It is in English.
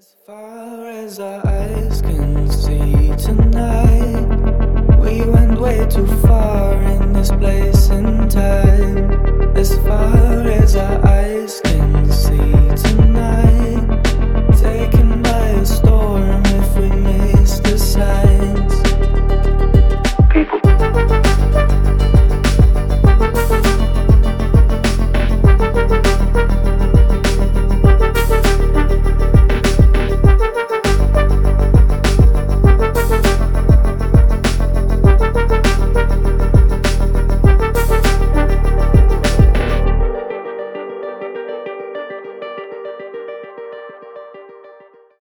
As far as our eyes can see tonight, we went way too far in this place and time. As far as our eyes can.